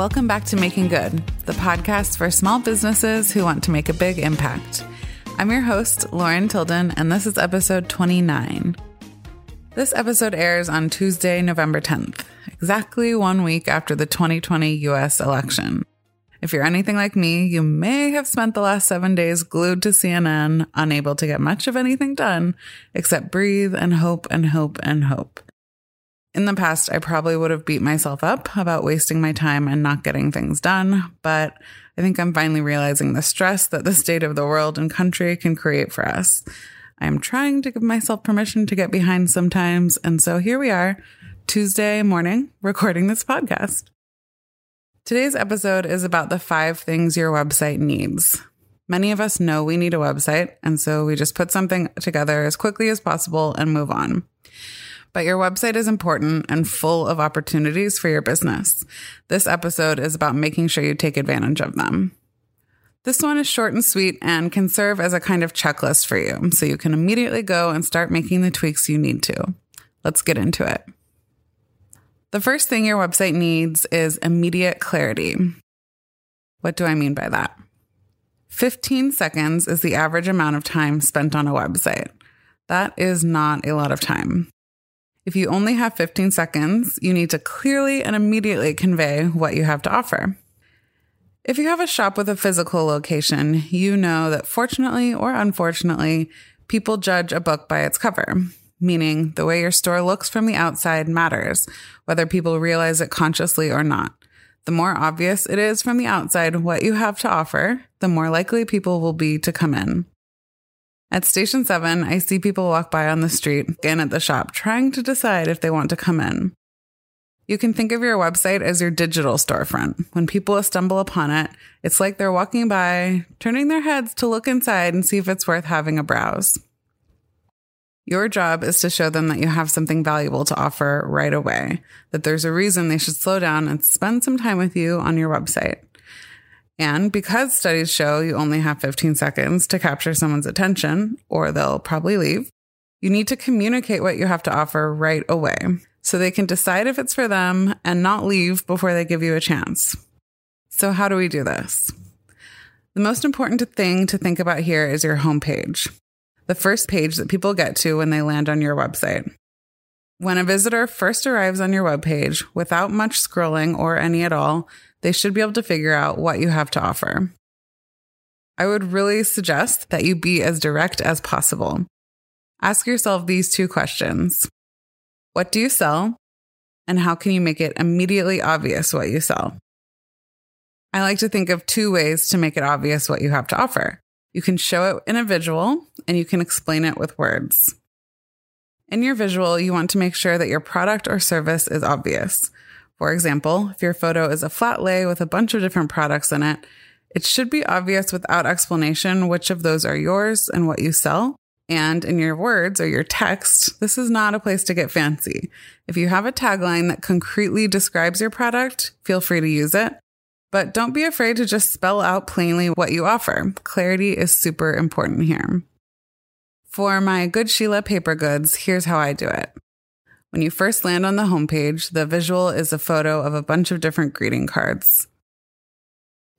Welcome back to Making Good, the podcast for small businesses who want to make a big impact. I'm your host, Lauren Tilden, and this is episode 29. This episode airs on Tuesday, November 10th, exactly one week after the 2020 US election. If you're anything like me, you may have spent the last seven days glued to CNN, unable to get much of anything done except breathe and hope and hope and hope. In the past, I probably would have beat myself up about wasting my time and not getting things done, but I think I'm finally realizing the stress that the state of the world and country can create for us. I'm trying to give myself permission to get behind sometimes, and so here we are, Tuesday morning, recording this podcast. Today's episode is about the five things your website needs. Many of us know we need a website, and so we just put something together as quickly as possible and move on. But your website is important and full of opportunities for your business. This episode is about making sure you take advantage of them. This one is short and sweet and can serve as a kind of checklist for you, so you can immediately go and start making the tweaks you need to. Let's get into it. The first thing your website needs is immediate clarity. What do I mean by that? 15 seconds is the average amount of time spent on a website. That is not a lot of time. If you only have 15 seconds, you need to clearly and immediately convey what you have to offer. If you have a shop with a physical location, you know that fortunately or unfortunately, people judge a book by its cover, meaning the way your store looks from the outside matters, whether people realize it consciously or not. The more obvious it is from the outside what you have to offer, the more likely people will be to come in. At Station 7, I see people walk by on the street and at the shop trying to decide if they want to come in. You can think of your website as your digital storefront. When people stumble upon it, it's like they're walking by, turning their heads to look inside and see if it's worth having a browse. Your job is to show them that you have something valuable to offer right away, that there's a reason they should slow down and spend some time with you on your website. And because studies show you only have 15 seconds to capture someone's attention, or they'll probably leave, you need to communicate what you have to offer right away so they can decide if it's for them and not leave before they give you a chance. So, how do we do this? The most important thing to think about here is your homepage, the first page that people get to when they land on your website. When a visitor first arrives on your webpage without much scrolling or any at all, they should be able to figure out what you have to offer. I would really suggest that you be as direct as possible. Ask yourself these two questions What do you sell? And how can you make it immediately obvious what you sell? I like to think of two ways to make it obvious what you have to offer. You can show it in a visual and you can explain it with words. In your visual, you want to make sure that your product or service is obvious. For example, if your photo is a flat lay with a bunch of different products in it, it should be obvious without explanation which of those are yours and what you sell. And in your words or your text, this is not a place to get fancy. If you have a tagline that concretely describes your product, feel free to use it. But don't be afraid to just spell out plainly what you offer. Clarity is super important here. For my Good Sheila paper goods, here's how I do it. When you first land on the homepage, the visual is a photo of a bunch of different greeting cards.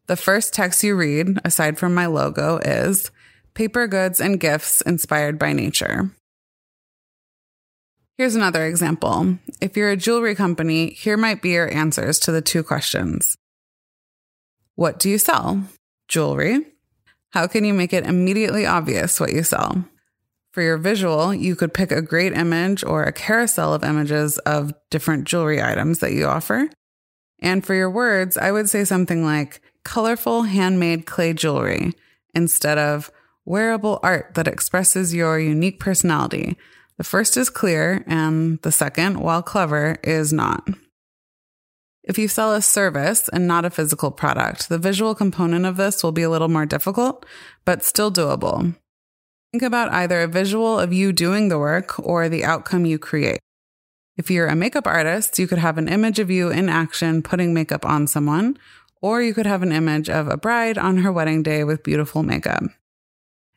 The first text you read, aside from my logo, is Paper Goods and Gifts Inspired by Nature. Here's another example. If you're a jewelry company, here might be your answers to the two questions What do you sell? jewelry. How can you make it immediately obvious what you sell? For your visual, you could pick a great image or a carousel of images of different jewelry items that you offer. And for your words, I would say something like colorful handmade clay jewelry instead of wearable art that expresses your unique personality. The first is clear, and the second, while clever, is not. If you sell a service and not a physical product, the visual component of this will be a little more difficult, but still doable. Think about either a visual of you doing the work or the outcome you create. If you're a makeup artist, you could have an image of you in action putting makeup on someone, or you could have an image of a bride on her wedding day with beautiful makeup.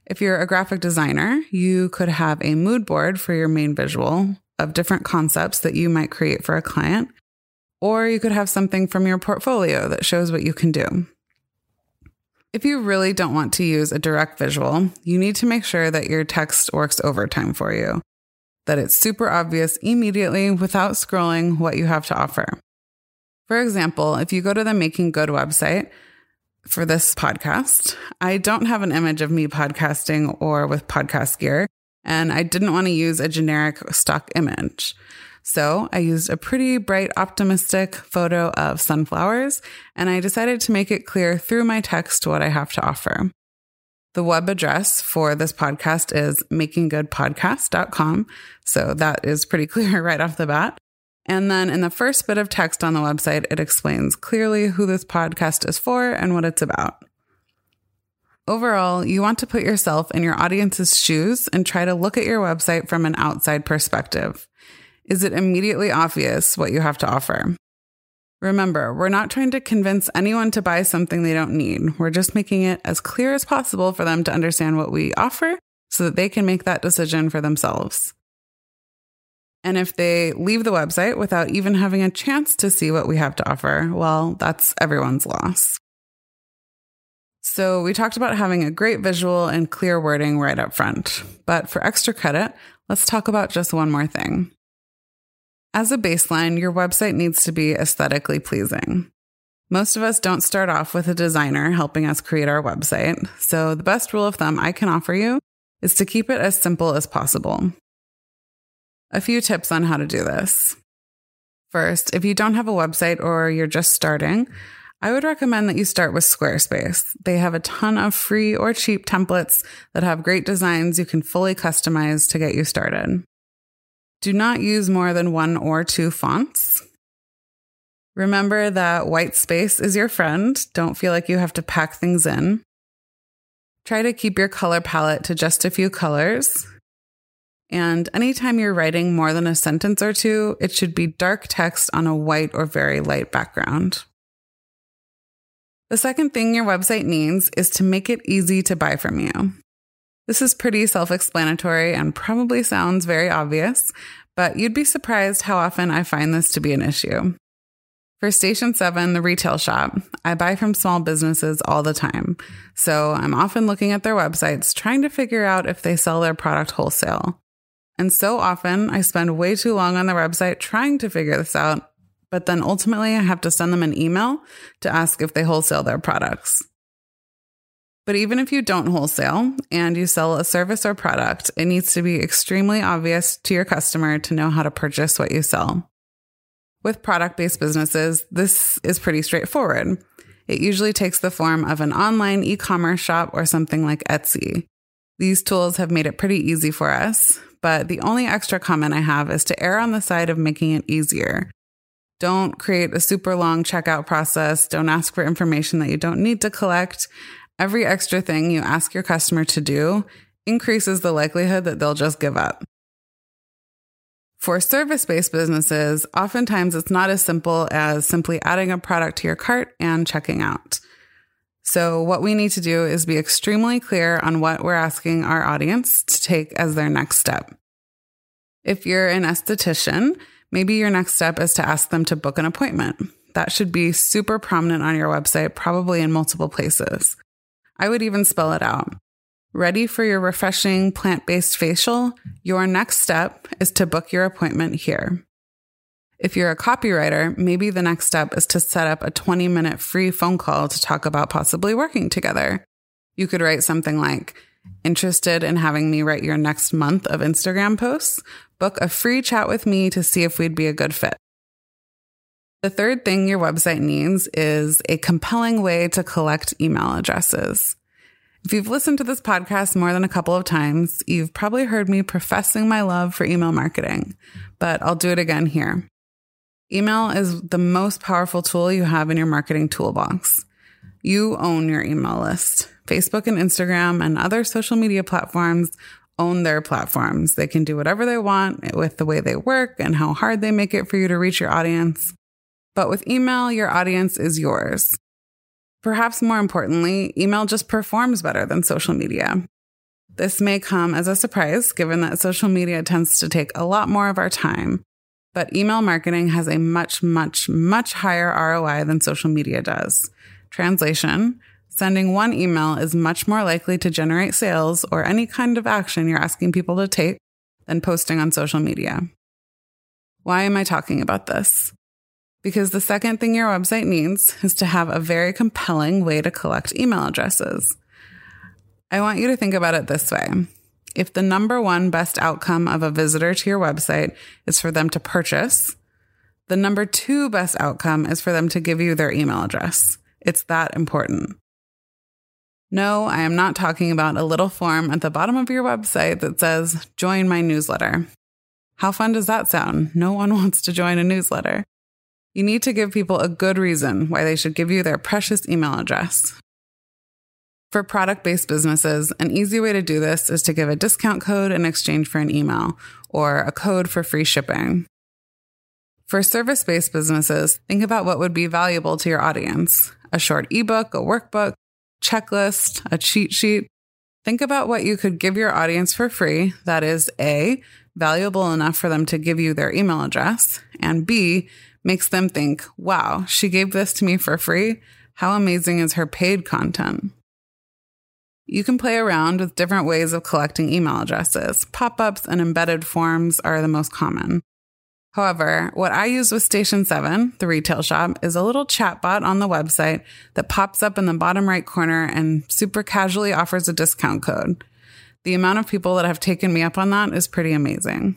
If you're a graphic designer, you could have a mood board for your main visual of different concepts that you might create for a client, or you could have something from your portfolio that shows what you can do. If you really don't want to use a direct visual, you need to make sure that your text works overtime for you, that it's super obvious immediately without scrolling what you have to offer. For example, if you go to the Making Good website for this podcast, I don't have an image of me podcasting or with podcast gear, and I didn't want to use a generic stock image. So I used a pretty bright, optimistic photo of sunflowers, and I decided to make it clear through my text what I have to offer. The web address for this podcast is makinggoodpodcast.com. So that is pretty clear right off the bat. And then in the first bit of text on the website, it explains clearly who this podcast is for and what it's about. Overall, you want to put yourself in your audience's shoes and try to look at your website from an outside perspective. Is it immediately obvious what you have to offer? Remember, we're not trying to convince anyone to buy something they don't need. We're just making it as clear as possible for them to understand what we offer so that they can make that decision for themselves. And if they leave the website without even having a chance to see what we have to offer, well, that's everyone's loss. So, we talked about having a great visual and clear wording right up front. But for extra credit, let's talk about just one more thing. As a baseline, your website needs to be aesthetically pleasing. Most of us don't start off with a designer helping us create our website, so the best rule of thumb I can offer you is to keep it as simple as possible. A few tips on how to do this. First, if you don't have a website or you're just starting, I would recommend that you start with Squarespace. They have a ton of free or cheap templates that have great designs you can fully customize to get you started. Do not use more than one or two fonts. Remember that white space is your friend. Don't feel like you have to pack things in. Try to keep your color palette to just a few colors. And anytime you're writing more than a sentence or two, it should be dark text on a white or very light background. The second thing your website needs is to make it easy to buy from you. This is pretty self explanatory and probably sounds very obvious, but you'd be surprised how often I find this to be an issue. For Station 7, the retail shop, I buy from small businesses all the time. So I'm often looking at their websites trying to figure out if they sell their product wholesale. And so often I spend way too long on their website trying to figure this out, but then ultimately I have to send them an email to ask if they wholesale their products. But even if you don't wholesale and you sell a service or product, it needs to be extremely obvious to your customer to know how to purchase what you sell. With product based businesses, this is pretty straightforward. It usually takes the form of an online e commerce shop or something like Etsy. These tools have made it pretty easy for us, but the only extra comment I have is to err on the side of making it easier. Don't create a super long checkout process. Don't ask for information that you don't need to collect. Every extra thing you ask your customer to do increases the likelihood that they'll just give up. For service based businesses, oftentimes it's not as simple as simply adding a product to your cart and checking out. So, what we need to do is be extremely clear on what we're asking our audience to take as their next step. If you're an esthetician, maybe your next step is to ask them to book an appointment. That should be super prominent on your website, probably in multiple places. I would even spell it out. Ready for your refreshing plant based facial? Your next step is to book your appointment here. If you're a copywriter, maybe the next step is to set up a 20 minute free phone call to talk about possibly working together. You could write something like, Interested in having me write your next month of Instagram posts? Book a free chat with me to see if we'd be a good fit. The third thing your website needs is a compelling way to collect email addresses. If you've listened to this podcast more than a couple of times, you've probably heard me professing my love for email marketing, but I'll do it again here. Email is the most powerful tool you have in your marketing toolbox. You own your email list. Facebook and Instagram and other social media platforms own their platforms. They can do whatever they want with the way they work and how hard they make it for you to reach your audience. But with email, your audience is yours. Perhaps more importantly, email just performs better than social media. This may come as a surprise given that social media tends to take a lot more of our time, but email marketing has a much, much, much higher ROI than social media does. Translation Sending one email is much more likely to generate sales or any kind of action you're asking people to take than posting on social media. Why am I talking about this? Because the second thing your website needs is to have a very compelling way to collect email addresses. I want you to think about it this way. If the number one best outcome of a visitor to your website is for them to purchase, the number two best outcome is for them to give you their email address. It's that important. No, I am not talking about a little form at the bottom of your website that says, join my newsletter. How fun does that sound? No one wants to join a newsletter. You need to give people a good reason why they should give you their precious email address. For product based businesses, an easy way to do this is to give a discount code in exchange for an email or a code for free shipping. For service based businesses, think about what would be valuable to your audience a short ebook, a workbook, checklist, a cheat sheet. Think about what you could give your audience for free that is A, valuable enough for them to give you their email address, and B, makes them think, wow, she gave this to me for free. How amazing is her paid content? You can play around with different ways of collecting email addresses. Pop ups and embedded forms are the most common. However, what I use with Station 7, the retail shop, is a little chatbot on the website that pops up in the bottom right corner and super casually offers a discount code. The amount of people that have taken me up on that is pretty amazing.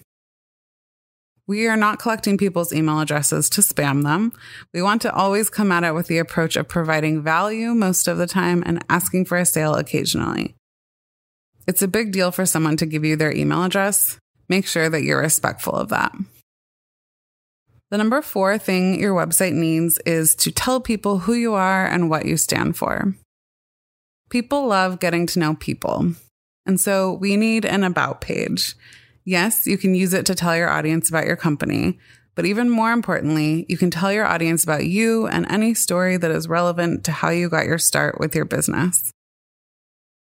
We are not collecting people's email addresses to spam them. We want to always come at it with the approach of providing value most of the time and asking for a sale occasionally. It's a big deal for someone to give you their email address. Make sure that you're respectful of that. The number four thing your website needs is to tell people who you are and what you stand for. People love getting to know people. And so we need an about page. Yes, you can use it to tell your audience about your company, but even more importantly, you can tell your audience about you and any story that is relevant to how you got your start with your business.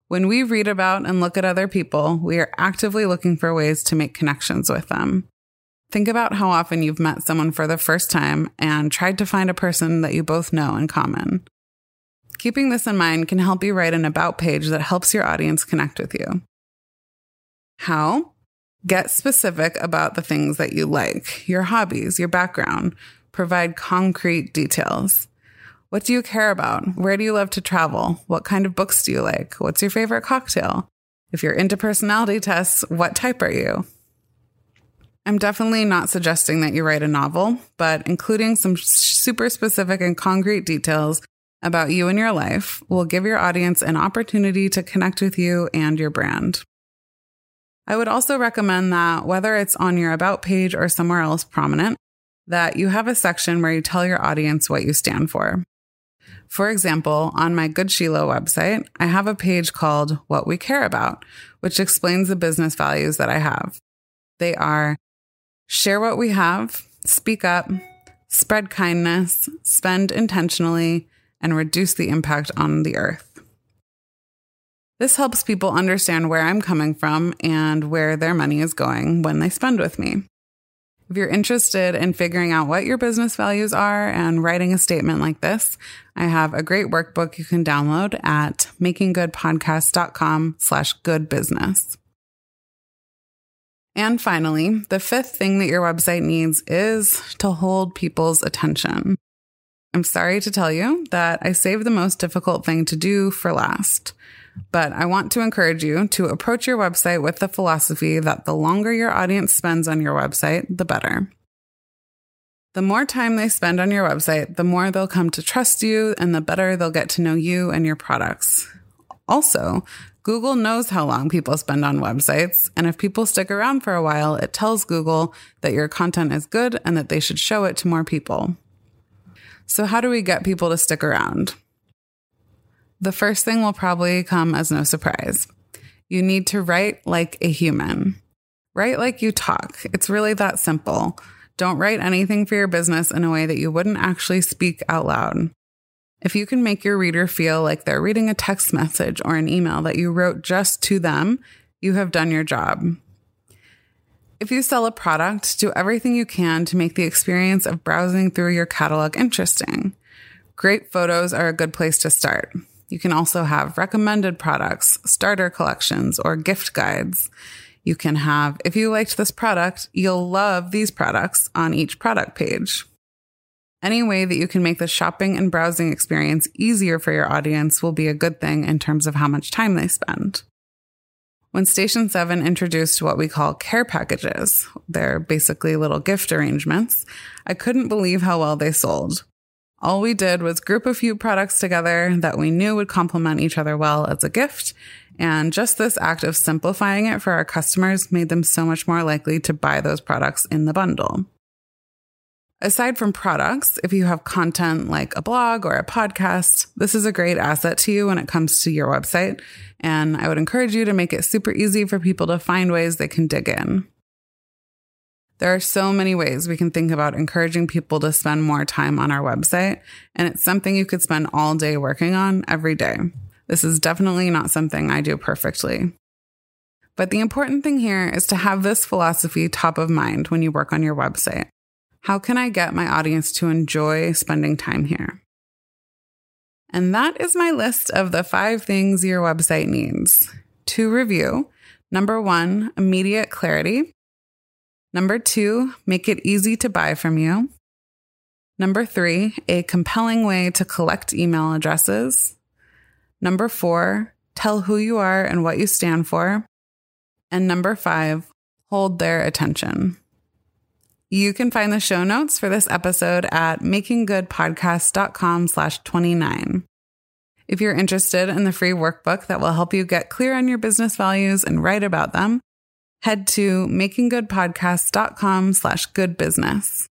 When we read about and look at other people, we are actively looking for ways to make connections with them. Think about how often you've met someone for the first time and tried to find a person that you both know in common. Keeping this in mind can help you write an about page that helps your audience connect with you. How? Get specific about the things that you like, your hobbies, your background. Provide concrete details. What do you care about? Where do you love to travel? What kind of books do you like? What's your favorite cocktail? If you're into personality tests, what type are you? I'm definitely not suggesting that you write a novel, but including some super specific and concrete details about you and your life will give your audience an opportunity to connect with you and your brand. I would also recommend that whether it's on your About page or somewhere else prominent, that you have a section where you tell your audience what you stand for. For example, on my Good Sheila website, I have a page called What We Care About, which explains the business values that I have. They are share what we have, speak up, spread kindness, spend intentionally, and reduce the impact on the earth. This helps people understand where I'm coming from and where their money is going when they spend with me. If you're interested in figuring out what your business values are and writing a statement like this, I have a great workbook you can download at makinggoodpodcast.com slash good business. And finally, the fifth thing that your website needs is to hold people's attention. I'm sorry to tell you that I saved the most difficult thing to do for last. But I want to encourage you to approach your website with the philosophy that the longer your audience spends on your website, the better. The more time they spend on your website, the more they'll come to trust you and the better they'll get to know you and your products. Also, Google knows how long people spend on websites, and if people stick around for a while, it tells Google that your content is good and that they should show it to more people. So, how do we get people to stick around? The first thing will probably come as no surprise. You need to write like a human. Write like you talk. It's really that simple. Don't write anything for your business in a way that you wouldn't actually speak out loud. If you can make your reader feel like they're reading a text message or an email that you wrote just to them, you have done your job. If you sell a product, do everything you can to make the experience of browsing through your catalog interesting. Great photos are a good place to start. You can also have recommended products, starter collections, or gift guides. You can have, if you liked this product, you'll love these products on each product page. Any way that you can make the shopping and browsing experience easier for your audience will be a good thing in terms of how much time they spend. When Station 7 introduced what we call care packages, they're basically little gift arrangements, I couldn't believe how well they sold. All we did was group a few products together that we knew would complement each other well as a gift. And just this act of simplifying it for our customers made them so much more likely to buy those products in the bundle. Aside from products, if you have content like a blog or a podcast, this is a great asset to you when it comes to your website. And I would encourage you to make it super easy for people to find ways they can dig in. There are so many ways we can think about encouraging people to spend more time on our website, and it's something you could spend all day working on every day. This is definitely not something I do perfectly. But the important thing here is to have this philosophy top of mind when you work on your website. How can I get my audience to enjoy spending time here? And that is my list of the five things your website needs. To review, number one, immediate clarity. Number two, make it easy to buy from you. Number three, a compelling way to collect email addresses. Number four, tell who you are and what you stand for. And number five, hold their attention. You can find the show notes for this episode at makinggoodpodcast.com slash 29. If you're interested in the free workbook that will help you get clear on your business values and write about them, head to makinggoodpodcast.com slash good business.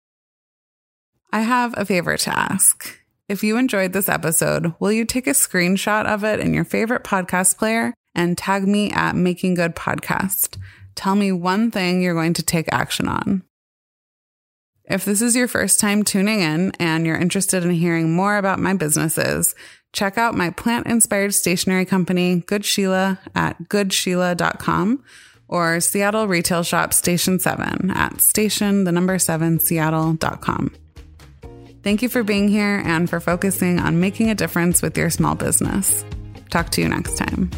I have a favor to ask. If you enjoyed this episode, will you take a screenshot of it in your favorite podcast player and tag me at Making Good Podcast? Tell me one thing you're going to take action on. If this is your first time tuning in and you're interested in hearing more about my businesses, check out my plant inspired stationery company, Good Sheila, at goodsheila.com or Seattle retail shop Station 7 at station, the number 7, seattle.com. Thank you for being here and for focusing on making a difference with your small business. Talk to you next time.